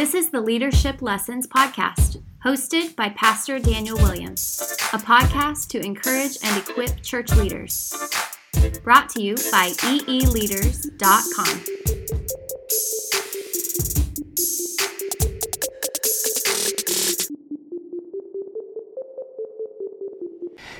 This is the Leadership Lessons Podcast, hosted by Pastor Daniel Williams, a podcast to encourage and equip church leaders. Brought to you by eeleaders.com.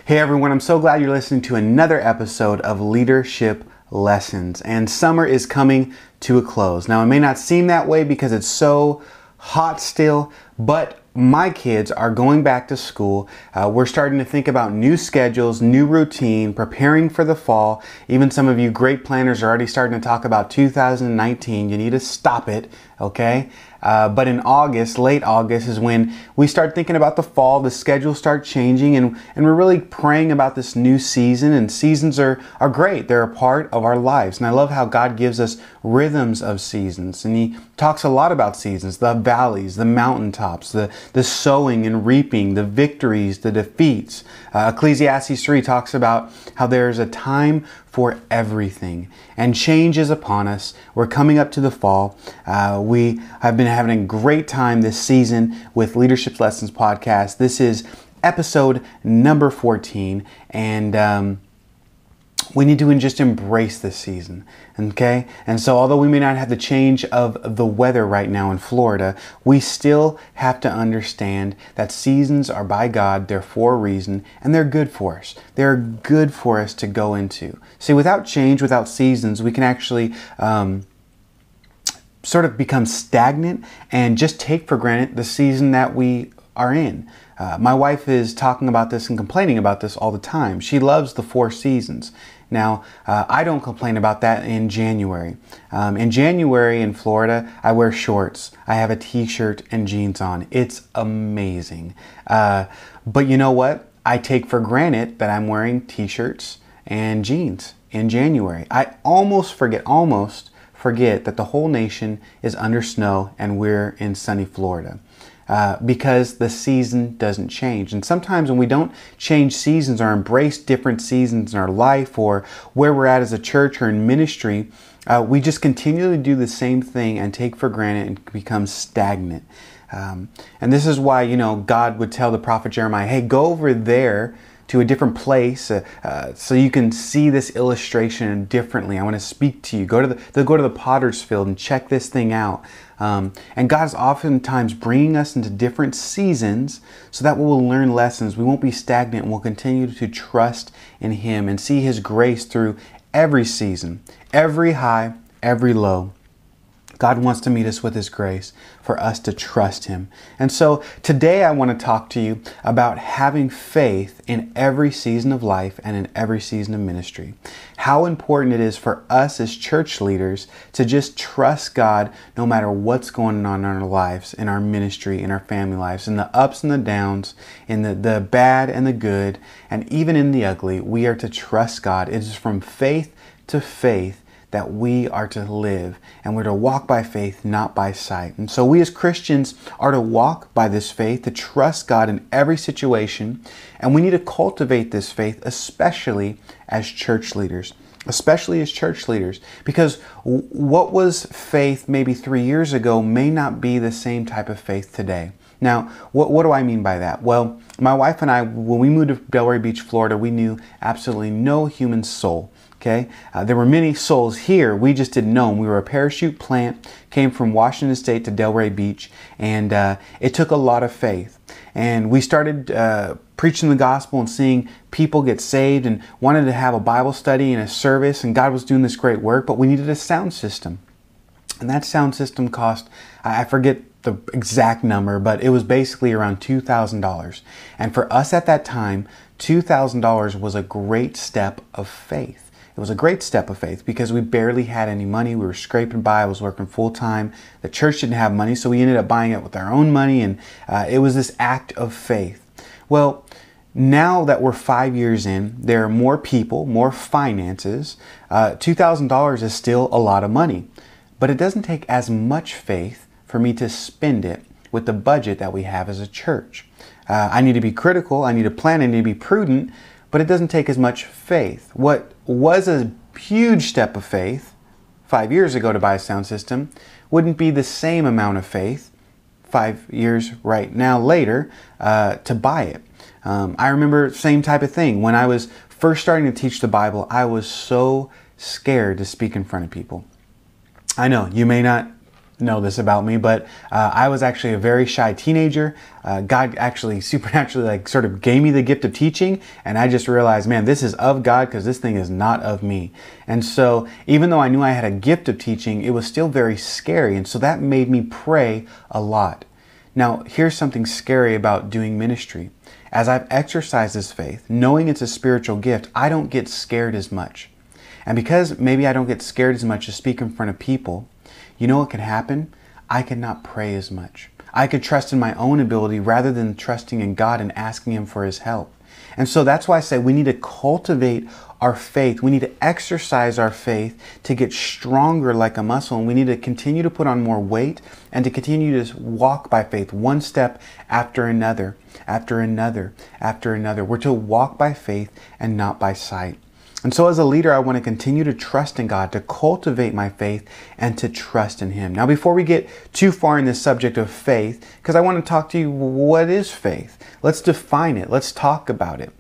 Hey everyone, I'm so glad you're listening to another episode of Leadership Lessons. And summer is coming to a close. Now, it may not seem that way because it's so hot still, but my kids are going back to school. Uh, we're starting to think about new schedules, new routine, preparing for the fall. Even some of you great planners are already starting to talk about 2019. You need to stop it, okay? Uh, but in August, late August, is when we start thinking about the fall. The schedules start changing, and, and we're really praying about this new season. And seasons are, are great, they're a part of our lives. And I love how God gives us rhythms of seasons. And He talks a lot about seasons the valleys, the mountaintops, the, the sowing and reaping, the victories, the defeats. Uh, Ecclesiastes 3 talks about how there's a time for everything. And change is upon us. We're coming up to the fall. Uh, we have been having a great time this season with Leadership Lessons podcast. This is episode number 14. And, um, we need to just embrace this season, okay? And so, although we may not have the change of the weather right now in Florida, we still have to understand that seasons are by God, they're for a reason, and they're good for us. They're good for us to go into. See, without change, without seasons, we can actually. Um, sort of become stagnant and just take for granted the season that we are in. Uh, my wife is talking about this and complaining about this all the time. She loves the four seasons. Now, uh, I don't complain about that in January. Um, in January in Florida, I wear shorts. I have a t shirt and jeans on. It's amazing. Uh, but you know what? I take for granted that I'm wearing t shirts and jeans in January. I almost forget, almost forget that the whole nation is under snow and we're in sunny Florida. Uh, because the season doesn't change. And sometimes when we don't change seasons or embrace different seasons in our life or where we're at as a church or in ministry, uh, we just continually do the same thing and take for granted and become stagnant. Um, and this is why, you know, God would tell the prophet Jeremiah, hey, go over there to a different place uh, uh, so you can see this illustration differently. I want to speak to you. Go to the, go to the potter's field and check this thing out. Um, and is oftentimes bringing us into different seasons so that we will learn lessons. We won't be stagnant we'll continue to trust in Him and see His grace through every season, every high, every low. God wants to meet us with His grace for us to trust Him. And so today I want to talk to you about having faith in every season of life and in every season of ministry. How important it is for us as church leaders to just trust God no matter what's going on in our lives, in our ministry, in our family lives, in the ups and the downs, in the, the bad and the good, and even in the ugly. We are to trust God. It is from faith to faith that we are to live and we're to walk by faith, not by sight. And so we as Christians are to walk by this faith, to trust God in every situation, and we need to cultivate this faith, especially as church leaders. Especially as church leaders, because what was faith maybe three years ago may not be the same type of faith today. Now, what, what do I mean by that? Well, my wife and I, when we moved to Delray Beach, Florida, we knew absolutely no human soul. Okay, uh, there were many souls here. We just didn't know them. We were a parachute plant, came from Washington State to Delray Beach, and uh, it took a lot of faith. And we started uh, preaching the gospel and seeing people get saved, and wanted to have a Bible study and a service. And God was doing this great work, but we needed a sound system, and that sound system cost I forget the exact number, but it was basically around $2,000. And for us at that time, $2,000 was a great step of faith. It was a great step of faith because we barely had any money. We were scraping by. I was working full time. The church didn't have money, so we ended up buying it with our own money, and uh, it was this act of faith. Well, now that we're five years in, there are more people, more finances. Uh, $2,000 is still a lot of money, but it doesn't take as much faith for me to spend it with the budget that we have as a church. Uh, I need to be critical, I need to plan, I need to be prudent, but it doesn't take as much faith. What was a huge step of faith five years ago to buy a sound system wouldn't be the same amount of faith five years right now later uh, to buy it. Um, I remember same type of thing when I was first starting to teach the Bible. I was so scared to speak in front of people. I know you may not know this about me, but uh, I was actually a very shy teenager. Uh, God actually supernaturally, like, sort of gave me the gift of teaching, and I just realized, man, this is of God because this thing is not of me. And so, even though I knew I had a gift of teaching, it was still very scary, and so that made me pray a lot. Now, here's something scary about doing ministry. As I've exercised this faith, knowing it's a spiritual gift, I don't get scared as much. And because maybe I don't get scared as much to speak in front of people, you know what could happen? I could not pray as much. I could trust in my own ability rather than trusting in God and asking Him for His help. And so that's why I say we need to cultivate our faith. We need to exercise our faith to get stronger like a muscle. And we need to continue to put on more weight and to continue to walk by faith, one step after another, after another, after another. We're to walk by faith and not by sight. And so, as a leader, I want to continue to trust in God, to cultivate my faith, and to trust in Him. Now, before we get too far in this subject of faith, because I want to talk to you, what is faith? Let's define it, let's talk about it.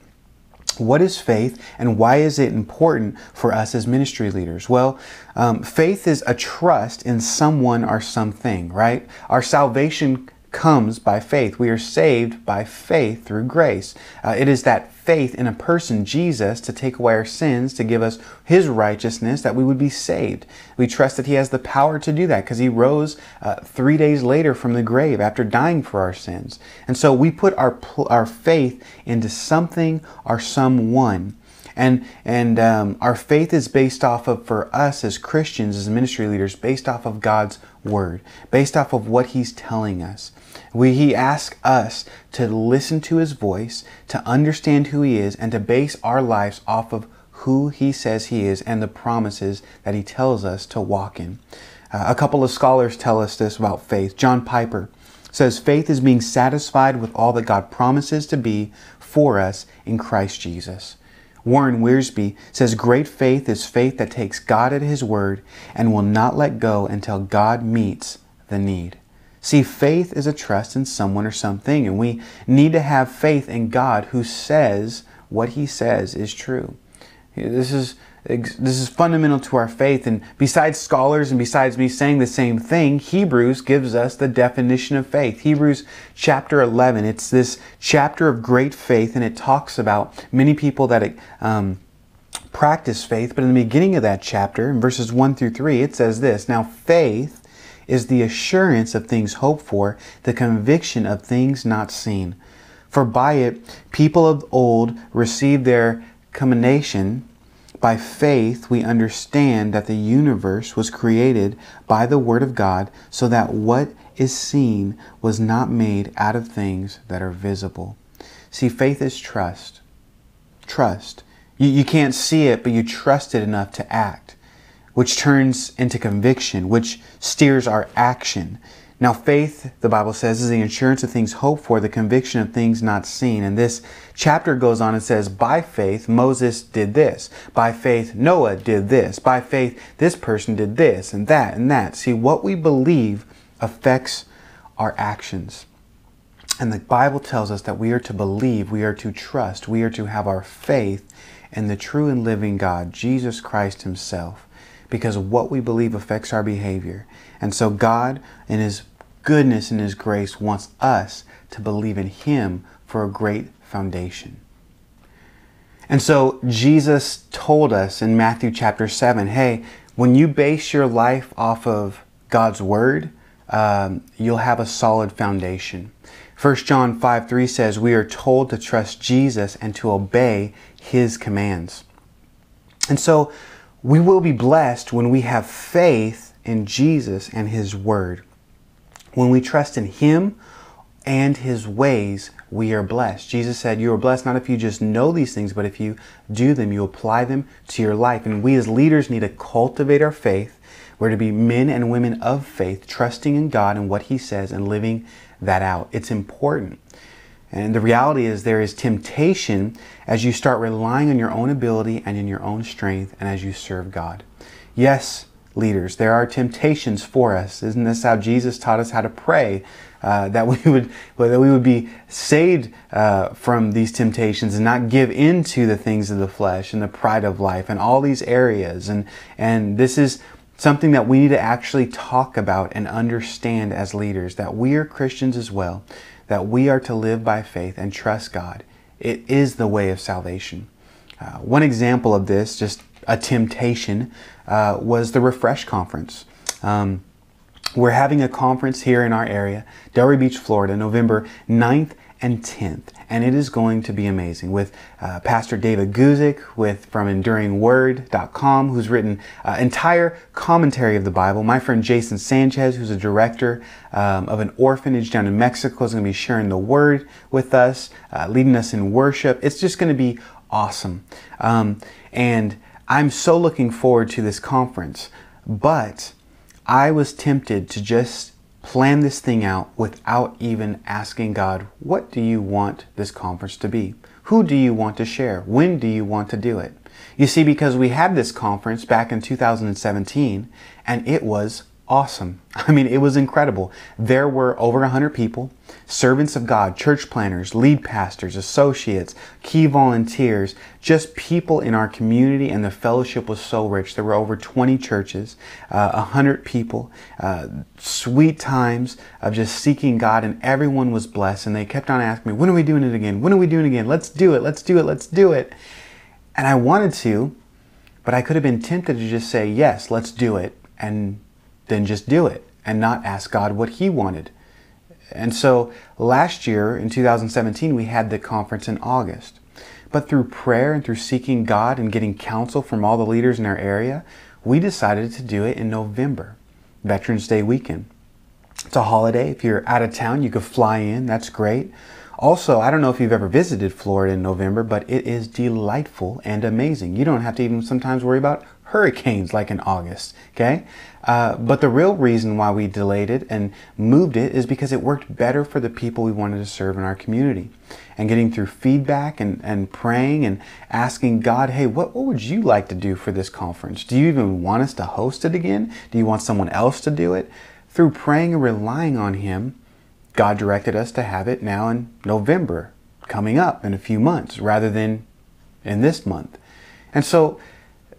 What is faith and why is it important for us as ministry leaders? Well, um, faith is a trust in someone or something, right? Our salvation comes by faith. We are saved by faith through grace. Uh, it is that faith in a person, Jesus, to take away our sins, to give us his righteousness, that we would be saved. We trust that he has the power to do that because he rose uh, three days later from the grave after dying for our sins. And so we put our, our faith into something or someone. And, and um, our faith is based off of, for us as Christians, as ministry leaders, based off of God's word, based off of what He's telling us. We, he asks us to listen to His voice, to understand who He is, and to base our lives off of who He says He is and the promises that He tells us to walk in. Uh, a couple of scholars tell us this about faith. John Piper says, Faith is being satisfied with all that God promises to be for us in Christ Jesus. Warren Wiersbe says, Great faith is faith that takes God at His word and will not let go until God meets the need. See, faith is a trust in someone or something, and we need to have faith in God who says what He says is true. This is this is fundamental to our faith. And besides scholars and besides me saying the same thing, Hebrews gives us the definition of faith. Hebrews chapter 11, it's this chapter of great faith, and it talks about many people that um, practice faith. But in the beginning of that chapter, in verses 1 through 3, it says this Now faith is the assurance of things hoped for, the conviction of things not seen. For by it, people of old received their commendation by faith, we understand that the universe was created by the Word of God, so that what is seen was not made out of things that are visible. See, faith is trust. Trust. You, you can't see it, but you trust it enough to act, which turns into conviction, which steers our action. Now, faith, the Bible says, is the assurance of things hoped for, the conviction of things not seen. And this chapter goes on and says, By faith, Moses did this. By faith, Noah did this. By faith, this person did this and that and that. See, what we believe affects our actions. And the Bible tells us that we are to believe, we are to trust, we are to have our faith in the true and living God, Jesus Christ Himself, because what we believe affects our behavior. And so, God, in His goodness and His grace wants us to believe in Him for a great foundation. And so Jesus told us in Matthew chapter 7 hey, when you base your life off of God's Word, um, you'll have a solid foundation. 1 John 5 3 says, We are told to trust Jesus and to obey His commands. And so we will be blessed when we have faith in Jesus and His Word. When we trust in Him and His ways, we are blessed. Jesus said, You are blessed not if you just know these things, but if you do them, you apply them to your life. And we as leaders need to cultivate our faith. We're to be men and women of faith, trusting in God and what He says and living that out. It's important. And the reality is, there is temptation as you start relying on your own ability and in your own strength and as you serve God. Yes, leaders. There are temptations for us. Isn't this how Jesus taught us how to pray? Uh, that we would that we would be saved uh, from these temptations and not give in to the things of the flesh and the pride of life and all these areas. And and this is something that we need to actually talk about and understand as leaders. That we are Christians as well. That we are to live by faith and trust God. It is the way of salvation. Uh, one example of this, just a temptation, uh, was the Refresh Conference. Um, we're having a conference here in our area, Delray Beach, Florida, November 9th and 10th, and it is going to be amazing with uh, Pastor David Guzik with from EnduringWord.com, who's written uh, entire commentary of the Bible. My friend Jason Sanchez, who's a director um, of an orphanage down in Mexico, is going to be sharing the Word with us, uh, leading us in worship. It's just going to be awesome, um, and I'm so looking forward to this conference, but I was tempted to just plan this thing out without even asking God, what do you want this conference to be? Who do you want to share? When do you want to do it? You see, because we had this conference back in 2017 and it was awesome. I mean, it was incredible. There were over 100 people, servants of God, church planners, lead pastors, associates, key volunteers, just people in our community, and the fellowship was so rich. There were over 20 churches, uh, 100 people, uh, sweet times of just seeking God, and everyone was blessed. And they kept on asking me, When are we doing it again? When are we doing it again? Let's do it, let's do it, let's do it. And I wanted to, but I could have been tempted to just say, Yes, let's do it. And then just do it and not ask God what He wanted. And so last year in 2017, we had the conference in August. But through prayer and through seeking God and getting counsel from all the leaders in our area, we decided to do it in November, Veterans Day weekend. It's a holiday. If you're out of town, you could fly in. That's great. Also, I don't know if you've ever visited Florida in November, but it is delightful and amazing. You don't have to even sometimes worry about hurricanes like in August, okay? Uh, but the real reason why we delayed it and moved it is because it worked better for the people we wanted to serve in our community. And getting through feedback and, and praying and asking God, hey, what, what would you like to do for this conference? Do you even want us to host it again? Do you want someone else to do it? Through praying and relying on Him, God directed us to have it now in November, coming up in a few months, rather than in this month. And so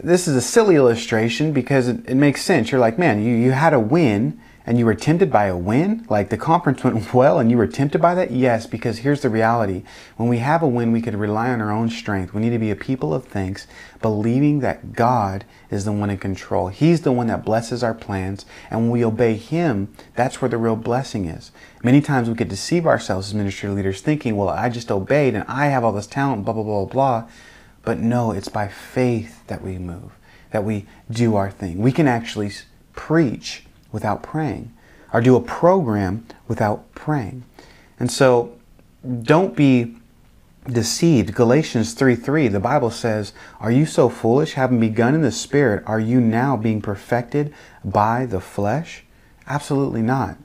this is a silly illustration because it, it, makes sense. You're like, man, you, you had a win and you were tempted by a win? Like the conference went well and you were tempted by that? Yes, because here's the reality. When we have a win, we could rely on our own strength. We need to be a people of thanks, believing that God is the one in control. He's the one that blesses our plans. And when we obey Him, that's where the real blessing is. Many times we could deceive ourselves as ministry leaders thinking, well, I just obeyed and I have all this talent, blah, blah, blah, blah. But no, it's by faith that we move, that we do our thing. We can actually preach without praying or do a program without praying. And so don't be deceived. Galatians 3 3, the Bible says, Are you so foolish? Having begun in the Spirit, are you now being perfected by the flesh? Absolutely not.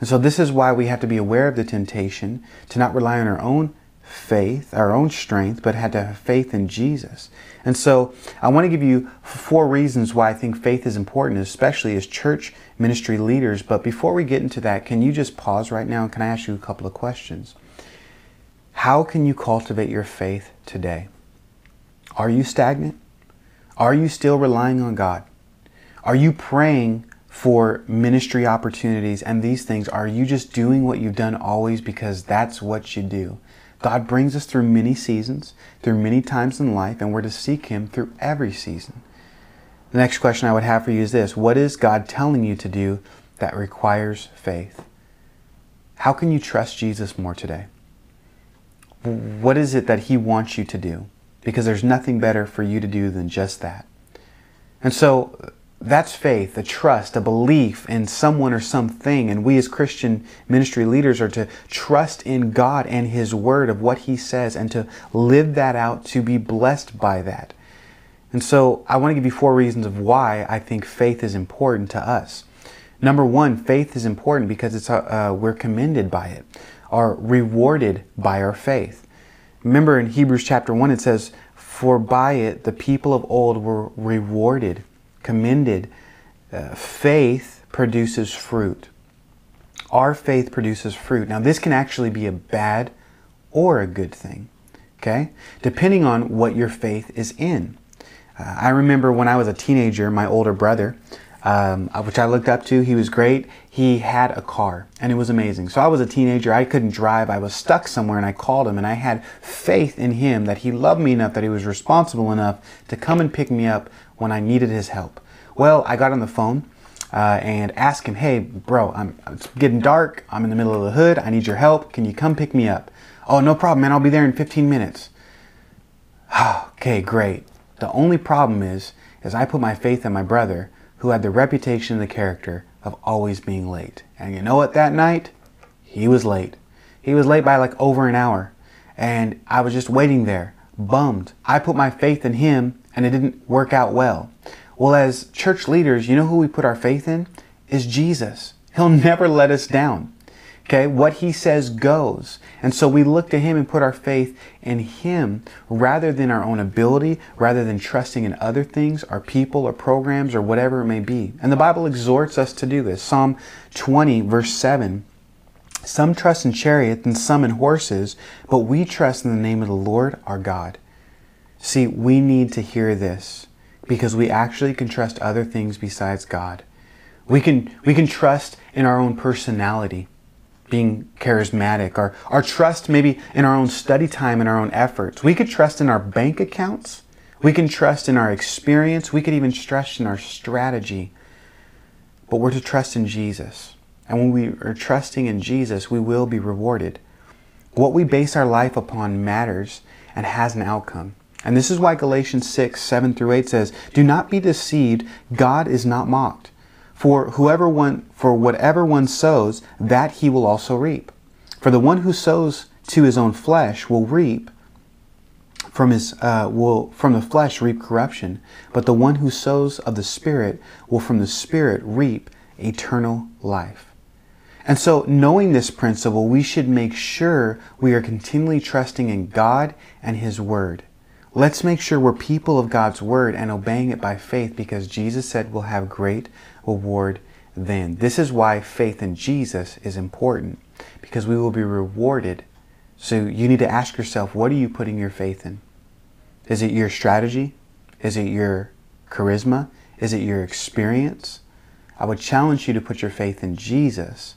And so this is why we have to be aware of the temptation to not rely on our own faith, our own strength, but had to have faith in Jesus. And so I want to give you four reasons why I think faith is important, especially as church ministry leaders. But before we get into that, can you just pause right now and can I ask you a couple of questions? How can you cultivate your faith today? Are you stagnant? Are you still relying on God? Are you praying for ministry opportunities and these things? Are you just doing what you've done always because that's what you do? God brings us through many seasons, through many times in life, and we're to seek Him through every season. The next question I would have for you is this What is God telling you to do that requires faith? How can you trust Jesus more today? What is it that He wants you to do? Because there's nothing better for you to do than just that. And so that's faith, a trust, a belief in someone or something. And we as Christian ministry leaders are to trust in God and His Word of what He says and to live that out to be blessed by that. And so I want to give you four reasons of why I think faith is important to us. Number one, faith is important because it's uh, uh we're commended by it, are rewarded by our faith. Remember in Hebrews chapter 1, it says, For by it the people of old were rewarded commended uh, faith produces fruit. Our faith produces fruit. Now, this can actually be a bad or a good thing, okay? Depending on what your faith is in. Uh, I remember when I was a teenager, my older brother, um, which I looked up to. He was great. He had a car and it was amazing. So I was a teenager. I couldn't drive. I was stuck somewhere and I called him and I had faith in him that he loved me enough, that he was responsible enough to come and pick me up when I needed his help. Well, I got on the phone uh, and asked him, hey, bro, I'm, it's getting dark. I'm in the middle of the hood. I need your help. Can you come pick me up? Oh, no problem, man. I'll be there in 15 minutes. okay, great. The only problem is, is I put my faith in my brother who had the reputation and the character of always being late. And you know what, that night? He was late. He was late by like over an hour. And I was just waiting there, bummed. I put my faith in him and it didn't work out well. Well, as church leaders, you know who we put our faith in? Is Jesus. He'll never let us down. Okay, what he says goes. And so we look to him and put our faith in him rather than our own ability, rather than trusting in other things, our people or programs or whatever it may be. And the Bible exhorts us to do this. Psalm 20, verse 7. Some trust in chariots and some in horses, but we trust in the name of the Lord our God. See, we need to hear this because we actually can trust other things besides God. We can, we can trust in our own personality being charismatic, our, our trust maybe in our own study time and our own efforts. We could trust in our bank accounts. We can trust in our experience. We could even trust in our strategy. But we're to trust in Jesus. And when we are trusting in Jesus, we will be rewarded. What we base our life upon matters and has an outcome. And this is why Galatians 6, 7 through 8 says, Do not be deceived, God is not mocked. For whoever one for whatever one sows, that he will also reap. For the one who sows to his own flesh will reap from his uh, will from the flesh reap corruption, but the one who sows of the Spirit will from the Spirit reap eternal life. And so, knowing this principle, we should make sure we are continually trusting in God and His Word. Let's make sure we're people of God's Word and obeying it by faith because Jesus said we'll have great reward then. This is why faith in Jesus is important because we will be rewarded. So you need to ask yourself, what are you putting your faith in? Is it your strategy? Is it your charisma? Is it your experience? I would challenge you to put your faith in Jesus,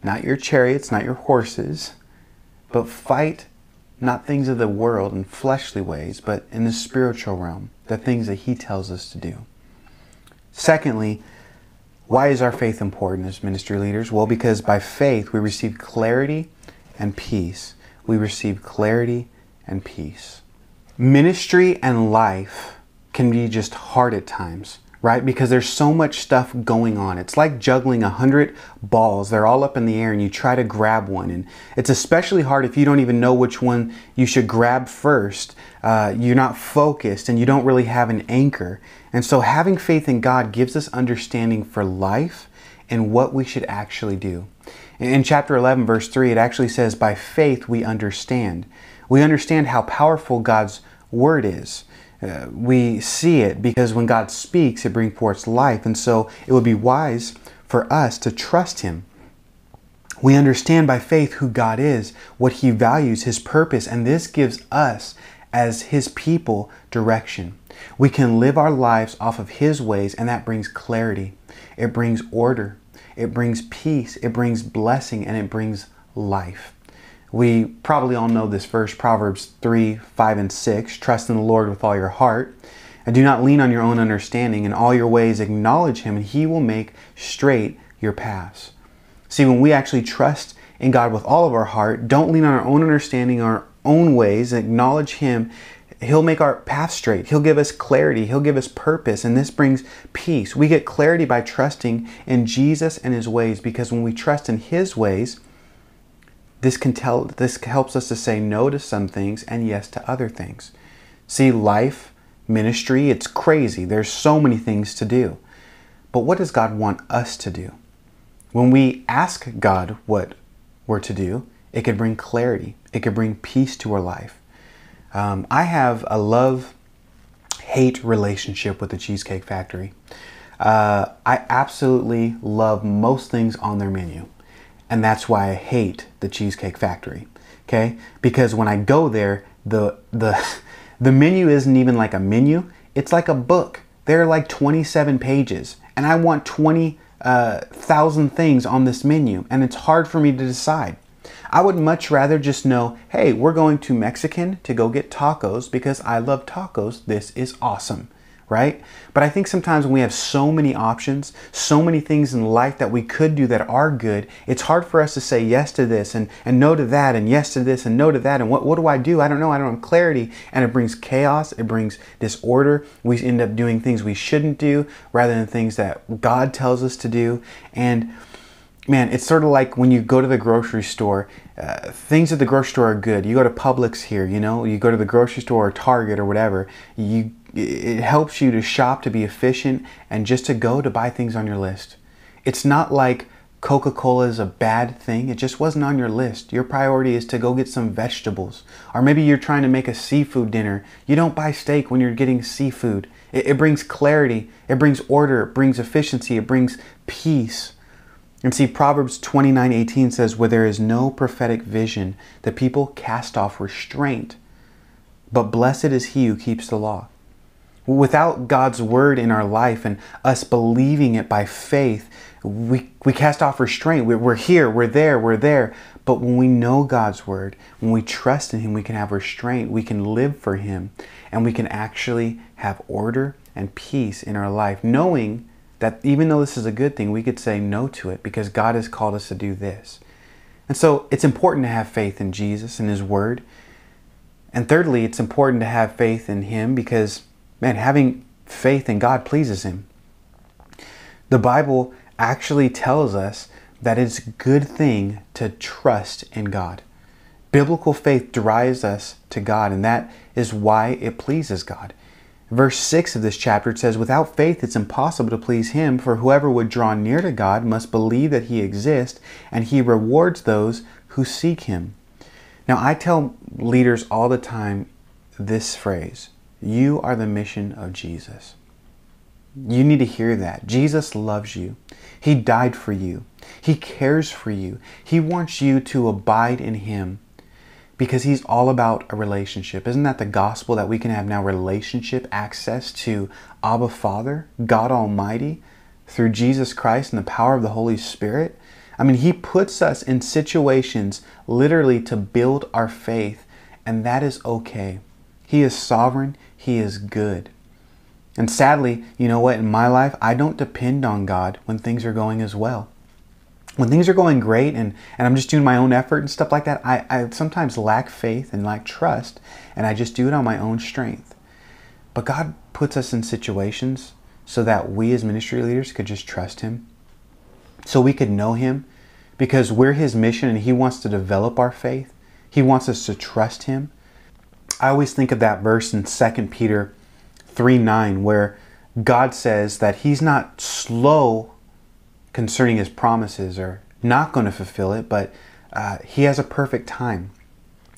not your chariots, not your horses, but fight not things of the world and fleshly ways, but in the spiritual realm, the things that He tells us to do. Secondly, why is our faith important as ministry leaders? Well, because by faith we receive clarity and peace. We receive clarity and peace. Ministry and life can be just hard at times, right? Because there's so much stuff going on. It's like juggling a hundred balls. They're all up in the air and you try to grab one. And it's especially hard if you don't even know which one you should grab first. Uh, you're not focused and you don't really have an anchor. And so having faith in God gives us understanding for life and what we should actually do. In chapter 11, verse 3, it actually says, By faith we understand. We understand how powerful God's word is. We see it because when God speaks, it brings forth life. And so it would be wise for us to trust Him. We understand by faith who God is, what He values, His purpose, and this gives us, as His people, direction. We can live our lives off of His ways, and that brings clarity. It brings order. It brings peace. It brings blessing, and it brings life. We probably all know this verse, Proverbs 3 5 and 6. Trust in the Lord with all your heart, and do not lean on your own understanding. In all your ways, acknowledge Him, and He will make straight your paths. See, when we actually trust in God with all of our heart, don't lean on our own understanding, our own ways, acknowledge Him, He'll make our path straight. He'll give us clarity. He'll give us purpose. And this brings peace. We get clarity by trusting in Jesus and His ways because when we trust in His ways, this can tell this helps us to say no to some things and yes to other things. See, life, ministry, it's crazy. There's so many things to do. But what does God want us to do? When we ask God what we're to do, it could bring clarity. It could bring peace to our life. Um, I have a love hate relationship with the Cheesecake Factory. uh, I absolutely love most things on their menu. And that's why I hate the Cheesecake Factory. Okay? Because when I go there, the the the menu isn't even like a menu, it's like a book. There are like 27 pages, and I want 20,000 uh, things on this menu, and it's hard for me to decide. I would much rather just know, hey, we're going to Mexican to go get tacos because I love tacos. This is awesome right? But I think sometimes when we have so many options, so many things in life that we could do that are good, it's hard for us to say yes to this and, and no to that and yes to this and no to that. And what, what do I do? I don't know. I don't have clarity. And it brings chaos, it brings disorder. We end up doing things we shouldn't do rather than things that God tells us to do. And man, it's sort of like when you go to the grocery store, uh, things at the grocery store are good. You go to Publix here, you know, you go to the grocery store or Target or whatever, you it helps you to shop to be efficient and just to go to buy things on your list. It's not like Coca Cola is a bad thing, it just wasn't on your list. Your priority is to go get some vegetables. Or maybe you're trying to make a seafood dinner. You don't buy steak when you're getting seafood. It, it brings clarity, it brings order, it brings efficiency, it brings peace. And see, Proverbs 29 18 says, Where there is no prophetic vision, the people cast off restraint. But blessed is he who keeps the law. Without God's word in our life and us believing it by faith, we, we cast off restraint. We're, we're here, we're there, we're there. But when we know God's word, when we trust in Him, we can have restraint, we can live for Him, and we can actually have order and peace in our life, knowing that even though this is a good thing, we could say no to it because God has called us to do this. And so it's important to have faith in Jesus and His Word. And thirdly, it's important to have faith in Him because Man, having faith in God pleases Him. The Bible actually tells us that it's a good thing to trust in God. Biblical faith drives us to God, and that is why it pleases God. Verse 6 of this chapter it says, Without faith it's impossible to please Him, for whoever would draw near to God must believe that He exists, and He rewards those who seek Him. Now, I tell leaders all the time this phrase you are the mission of Jesus. You need to hear that. Jesus loves you. He died for you. He cares for you. He wants you to abide in Him because He's all about a relationship. Isn't that the gospel that we can have now relationship access to Abba Father, God Almighty, through Jesus Christ and the power of the Holy Spirit? I mean, He puts us in situations literally to build our faith, and that is okay. He is sovereign. He is good. And sadly, you know what? In my life, I don't depend on God when things are going as well. When things are going great and, and I'm just doing my own effort and stuff like that, I, I sometimes lack faith and lack trust, and I just do it on my own strength. But God puts us in situations so that we as ministry leaders could just trust Him, so we could know Him, because we're His mission and He wants to develop our faith. He wants us to trust Him. I always think of that verse in 2 Peter 3 9, where God says that He's not slow concerning His promises or not going to fulfill it, but uh, He has a perfect time.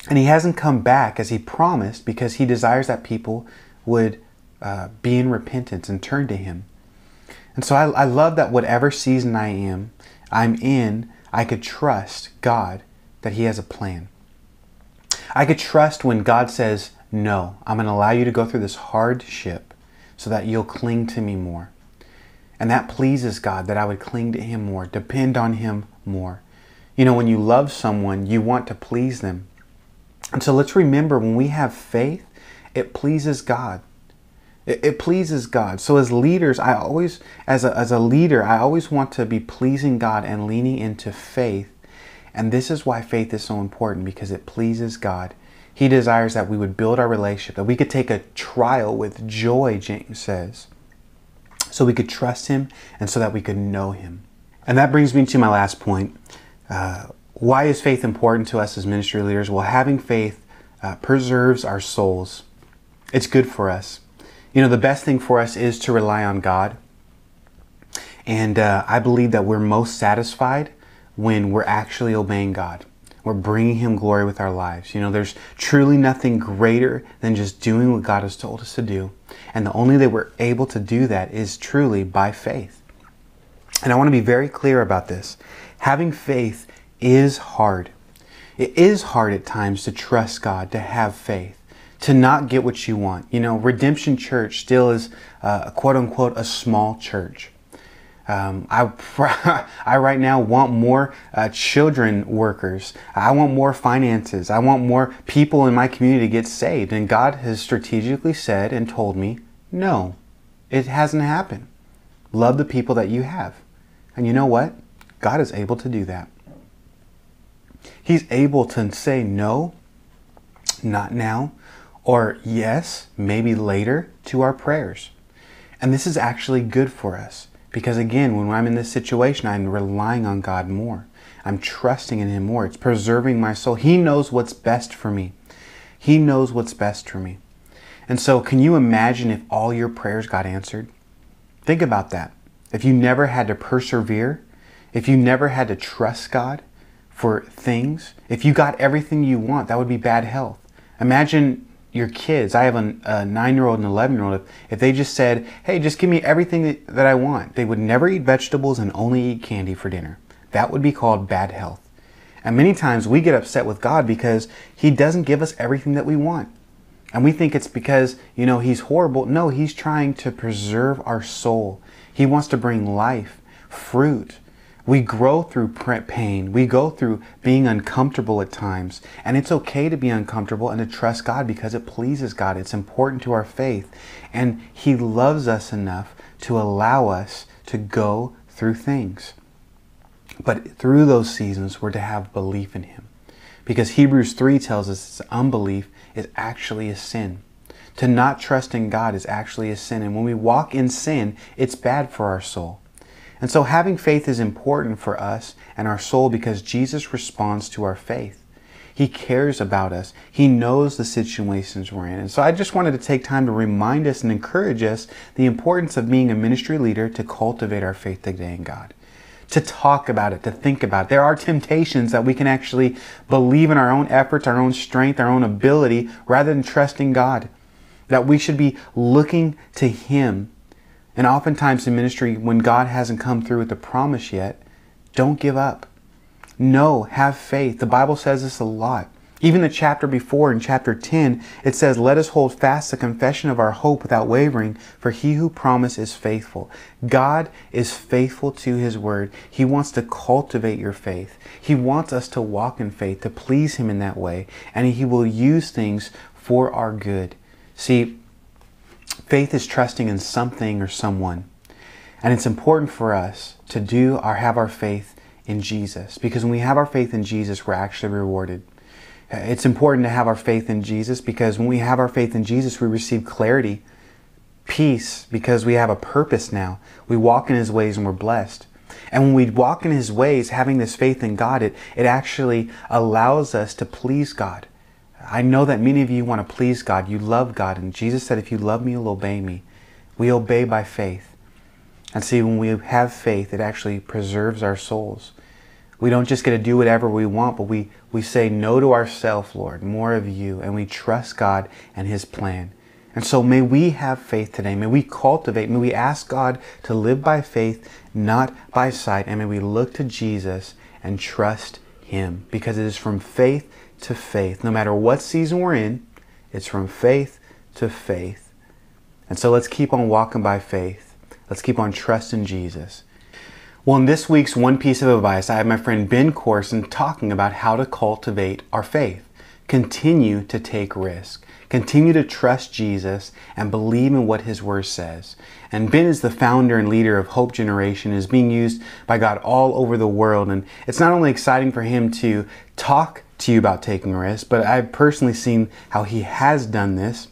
And He hasn't come back as He promised because He desires that people would uh, be in repentance and turn to Him. And so I, I love that whatever season I am, I'm in, I could trust God that He has a plan. I could trust when God says, No, I'm going to allow you to go through this hardship so that you'll cling to me more. And that pleases God that I would cling to Him more, depend on Him more. You know, when you love someone, you want to please them. And so let's remember when we have faith, it pleases God. It, it pleases God. So as leaders, I always, as a, as a leader, I always want to be pleasing God and leaning into faith and this is why faith is so important because it pleases God. He desires that we would build our relationship, that we could take a trial with joy, James says, so we could trust Him and so that we could know Him. And that brings me to my last point. Uh, why is faith important to us as ministry leaders? Well, having faith uh, preserves our souls, it's good for us. You know, the best thing for us is to rely on God. And uh, I believe that we're most satisfied when we're actually obeying God. we're bringing Him glory with our lives. You know, there's truly nothing greater than just doing what God has told us to do. And the only way we're able to do that is truly by faith. And I want to be very clear about this. Having faith is hard. It is hard at times to trust God, to have faith, to not get what you want. You know, Redemption Church still is uh, quote unquote a small church. Um, I, I right now want more uh, children workers. I want more finances. I want more people in my community to get saved. And God has strategically said and told me, no, it hasn't happened. Love the people that you have. And you know what? God is able to do that. He's able to say no, not now, or yes, maybe later to our prayers. And this is actually good for us because, again, when I'm in this situation, I'm relying on God more. I'm trusting in Him more. It's preserving my soul. He knows what's best for me. He knows what's best for me. And so, can you imagine if all your prayers got answered? Think about that. If you never had to persevere, if you never had to trust God for things, if you got everything you want, that would be bad health. Imagine your kids. I have a, a nine year old and 11 year old. If, they just said, hey, just give me everything that, that I want, they would never eat vegetables and only eat candy for dinner. That would be called bad health. And many times we get upset with God because He doesn't give us everything that we want. And we think it's because, you know, He's horrible. No, He's trying to preserve our soul. He wants to bring life, fruit, we grow through pain. We go through being uncomfortable at times. And it's okay to be uncomfortable and to trust God because it pleases God. It's important to our faith. And He loves us enough to allow us to go through things. But through those seasons, we're to have belief in Him. Because Hebrews 3 tells us unbelief is actually a sin. To not trust in God is actually a sin. And when we walk in sin, it's bad for our soul. And so having faith is important for us and our soul because Jesus responds to our faith. He cares about us. He knows the situations we're in. And so I just wanted to take time to remind us and encourage us the importance of being a ministry leader to cultivate our faith today in God. To talk about it, to think about it. There are temptations that we can actually believe in our own efforts, our own strength, our own ability, rather than trusting God. That we should be looking to Him and oftentimes in ministry, when God hasn't come through with the promise yet, don't give up. No, have faith. The Bible says this a lot. Even the chapter before, in chapter 10, it says, Let us hold fast the confession of our hope without wavering, for he who promised is faithful. God is faithful to his word. He wants to cultivate your faith. He wants us to walk in faith, to please him in that way, and he will use things for our good. See, Faith is trusting in something or someone. And it's important for us to do or have our faith in Jesus because when we have our faith in Jesus, we're actually rewarded. It's important to have our faith in Jesus because when we have our faith in Jesus, we receive clarity, peace, because we have a purpose now. We walk in His ways and we're blessed. And when we walk in His ways, having this faith in God, it, it actually allows us to please God. I know that many of you want to please God. You love God. And Jesus said, if you love me, you'll obey me. We obey by faith. And see, when we have faith, it actually preserves our souls. We don't just get to do whatever we want, but we, we say no to ourselves, Lord, more of you, and we trust God and His plan. And so may we have faith today. May we cultivate, may we ask God to live by faith, not by sight, and may we look to Jesus and trust Him because it is from faith to faith. No matter what season we're in, it's from faith to faith. And so let's keep on walking by faith. Let's keep on trusting Jesus. Well, in this week's one piece of advice, I have my friend Ben Courson talking about how to cultivate our faith. Continue to take risk. Continue to trust Jesus and believe in what His Word says. And Ben is the founder and leader of Hope Generation, is being used by God all over the world. And it's not only exciting for him to talk to you about taking risks, but I've personally seen how he has done this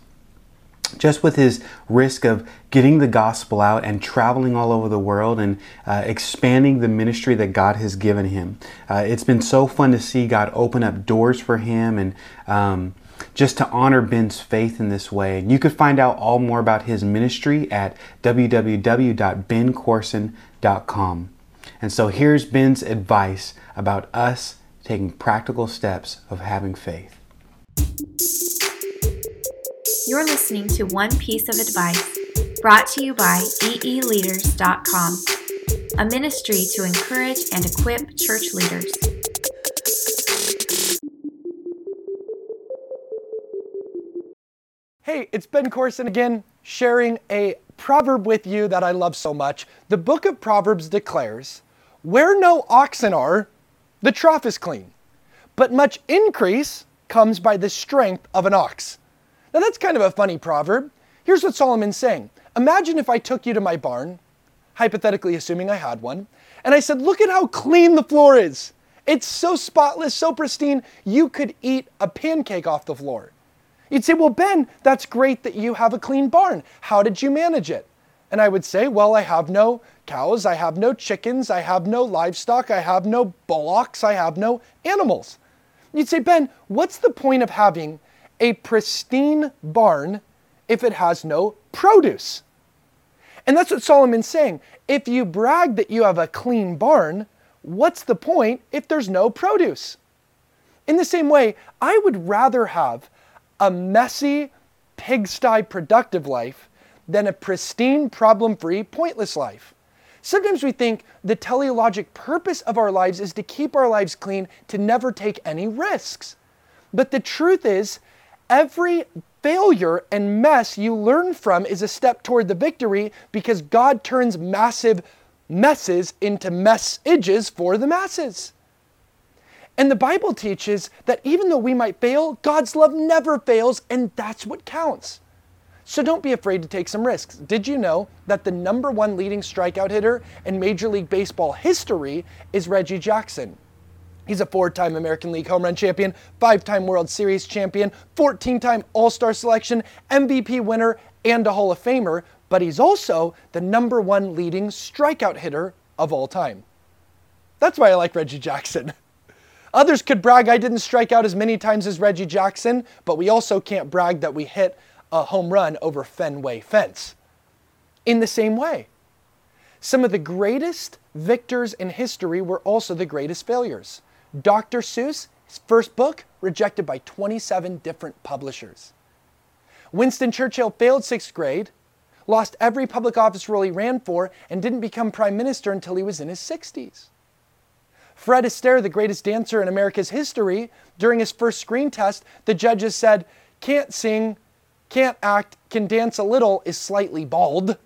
just with his risk of getting the gospel out and traveling all over the world and uh, expanding the ministry that God has given him. Uh, it's been so fun to see God open up doors for him and um, just to honor Ben's faith in this way. And you could find out all more about his ministry at www.bencourson.com. And so here's Ben's advice about us taking practical steps of having faith. You're listening to One Piece of Advice, brought to you by eeleaders.com, a ministry to encourage and equip church leaders. Hey, it's Ben Courson again, sharing a proverb with you that I love so much. The book of Proverbs declares, Where no oxen are, the trough is clean, but much increase comes by the strength of an ox. Now that's kind of a funny proverb. Here's what Solomon's saying Imagine if I took you to my barn, hypothetically assuming I had one, and I said, Look at how clean the floor is. It's so spotless, so pristine, you could eat a pancake off the floor. You'd say, Well, Ben, that's great that you have a clean barn. How did you manage it? And I would say, Well, I have no cows, I have no chickens, I have no livestock, I have no bullocks, I have no animals. You'd say, Ben, what's the point of having a pristine barn if it has no produce? And that's what Solomon's saying. If you brag that you have a clean barn, what's the point if there's no produce? In the same way, I would rather have a messy, pigsty productive life than a pristine, problem free, pointless life. Sometimes we think the teleologic purpose of our lives is to keep our lives clean, to never take any risks. But the truth is, every failure and mess you learn from is a step toward the victory because God turns massive messes into messages for the masses. And the Bible teaches that even though we might fail, God's love never fails, and that's what counts. So don't be afraid to take some risks. Did you know that the number one leading strikeout hitter in Major League Baseball history is Reggie Jackson? He's a four time American League home run champion, five time World Series champion, 14 time All Star selection, MVP winner, and a Hall of Famer, but he's also the number one leading strikeout hitter of all time. That's why I like Reggie Jackson. Others could brag I didn't strike out as many times as Reggie Jackson, but we also can't brag that we hit a home run over Fenway fence. In the same way, some of the greatest victors in history were also the greatest failures. Dr. Seuss, his first book, rejected by 27 different publishers. Winston Churchill failed sixth grade, lost every public office role he ran for, and didn't become prime minister until he was in his 60s. Fred Astaire, the greatest dancer in America's history, during his first screen test, the judges said, can't sing, can't act, can dance a little, is slightly bald.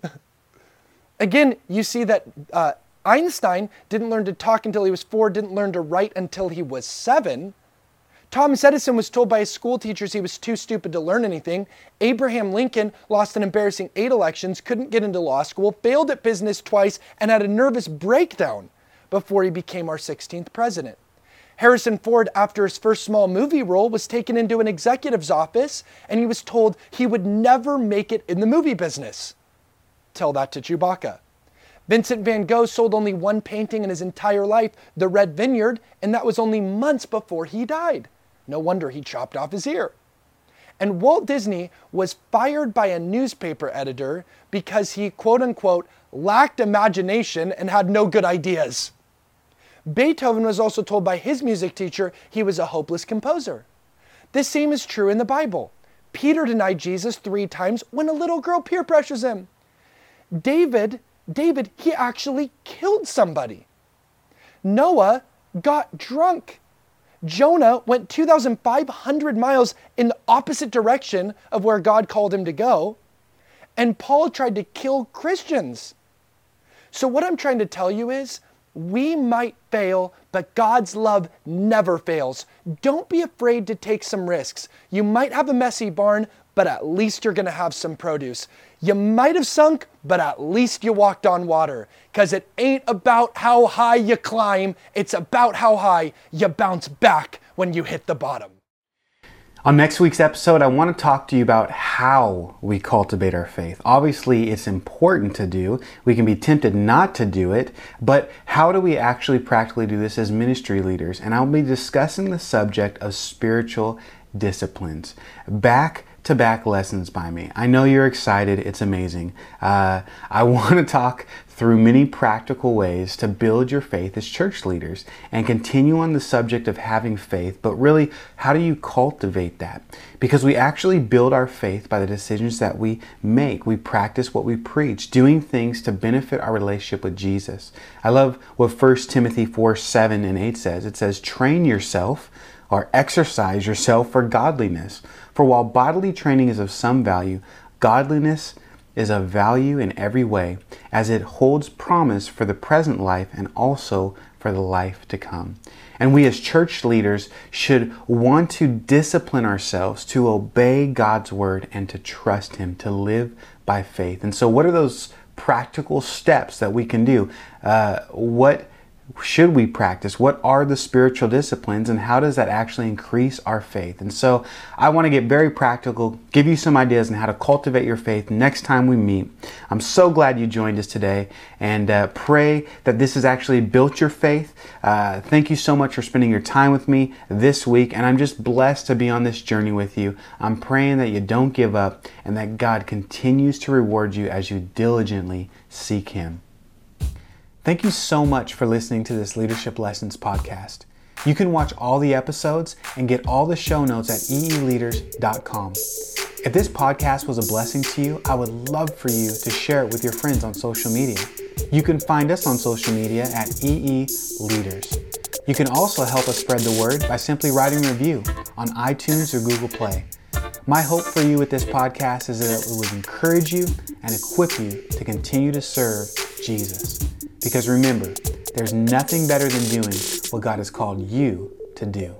Again, you see that uh, Einstein didn't learn to talk until he was four, didn't learn to write until he was seven. Thomas Edison was told by his school teachers he was too stupid to learn anything. Abraham Lincoln lost an embarrassing eight elections, couldn't get into law school, failed at business twice, and had a nervous breakdown before he became our 16th president. Harrison Ford, after his first small movie role, was taken into an executive's office and he was told he would never make it in the movie business. Tell that to Chewbacca. Vincent van Gogh sold only one painting in his entire life, The Red Vineyard, and that was only months before he died. No wonder he chopped off his ear. And Walt Disney was fired by a newspaper editor because he, quote unquote, lacked imagination and had no good ideas. Beethoven was also told by his music teacher he was a hopeless composer. The same is true in the Bible. Peter denied Jesus three times when a little girl peer pressures him. David David, he actually killed somebody. Noah got drunk. Jonah went 2,500 miles in the opposite direction of where God called him to go. And Paul tried to kill Christians. So, what I'm trying to tell you is we might fail, but God's love never fails. Don't be afraid to take some risks. You might have a messy barn, but at least you're going to have some produce. You might have sunk, but at least you walked on water. Because it ain't about how high you climb, it's about how high you bounce back when you hit the bottom. On next week's episode, I want to talk to you about how we cultivate our faith. Obviously, it's important to do. We can be tempted not to do it, but how do we actually practically do this as ministry leaders? And I'll be discussing the subject of spiritual disciplines. Back to back lessons by me. I know you're excited. It's amazing. Uh, I want to talk through many practical ways to build your faith as church leaders and continue on the subject of having faith, but really, how do you cultivate that? Because we actually build our faith by the decisions that we make. We practice what we preach, doing things to benefit our relationship with Jesus. I love what 1 Timothy 4 7 and 8 says. It says, Train yourself or exercise yourself for godliness. For while bodily training is of some value, godliness is of value in every way, as it holds promise for the present life and also for the life to come. And we as church leaders should want to discipline ourselves to obey God's word and to trust Him, to live by faith. And so, what are those practical steps that we can do? Uh, what should we practice? What are the spiritual disciplines and how does that actually increase our faith? And so I want to get very practical, give you some ideas on how to cultivate your faith next time we meet. I'm so glad you joined us today and uh, pray that this has actually built your faith. Uh, thank you so much for spending your time with me this week and I'm just blessed to be on this journey with you. I'm praying that you don't give up and that God continues to reward you as you diligently seek Him. Thank you so much for listening to this Leadership Lessons podcast. You can watch all the episodes and get all the show notes at eeleaders.com. If this podcast was a blessing to you, I would love for you to share it with your friends on social media. You can find us on social media at EE Leaders. You can also help us spread the word by simply writing a review on iTunes or Google Play. My hope for you with this podcast is that it would encourage you and equip you to continue to serve Jesus. Because remember, there's nothing better than doing what God has called you to do.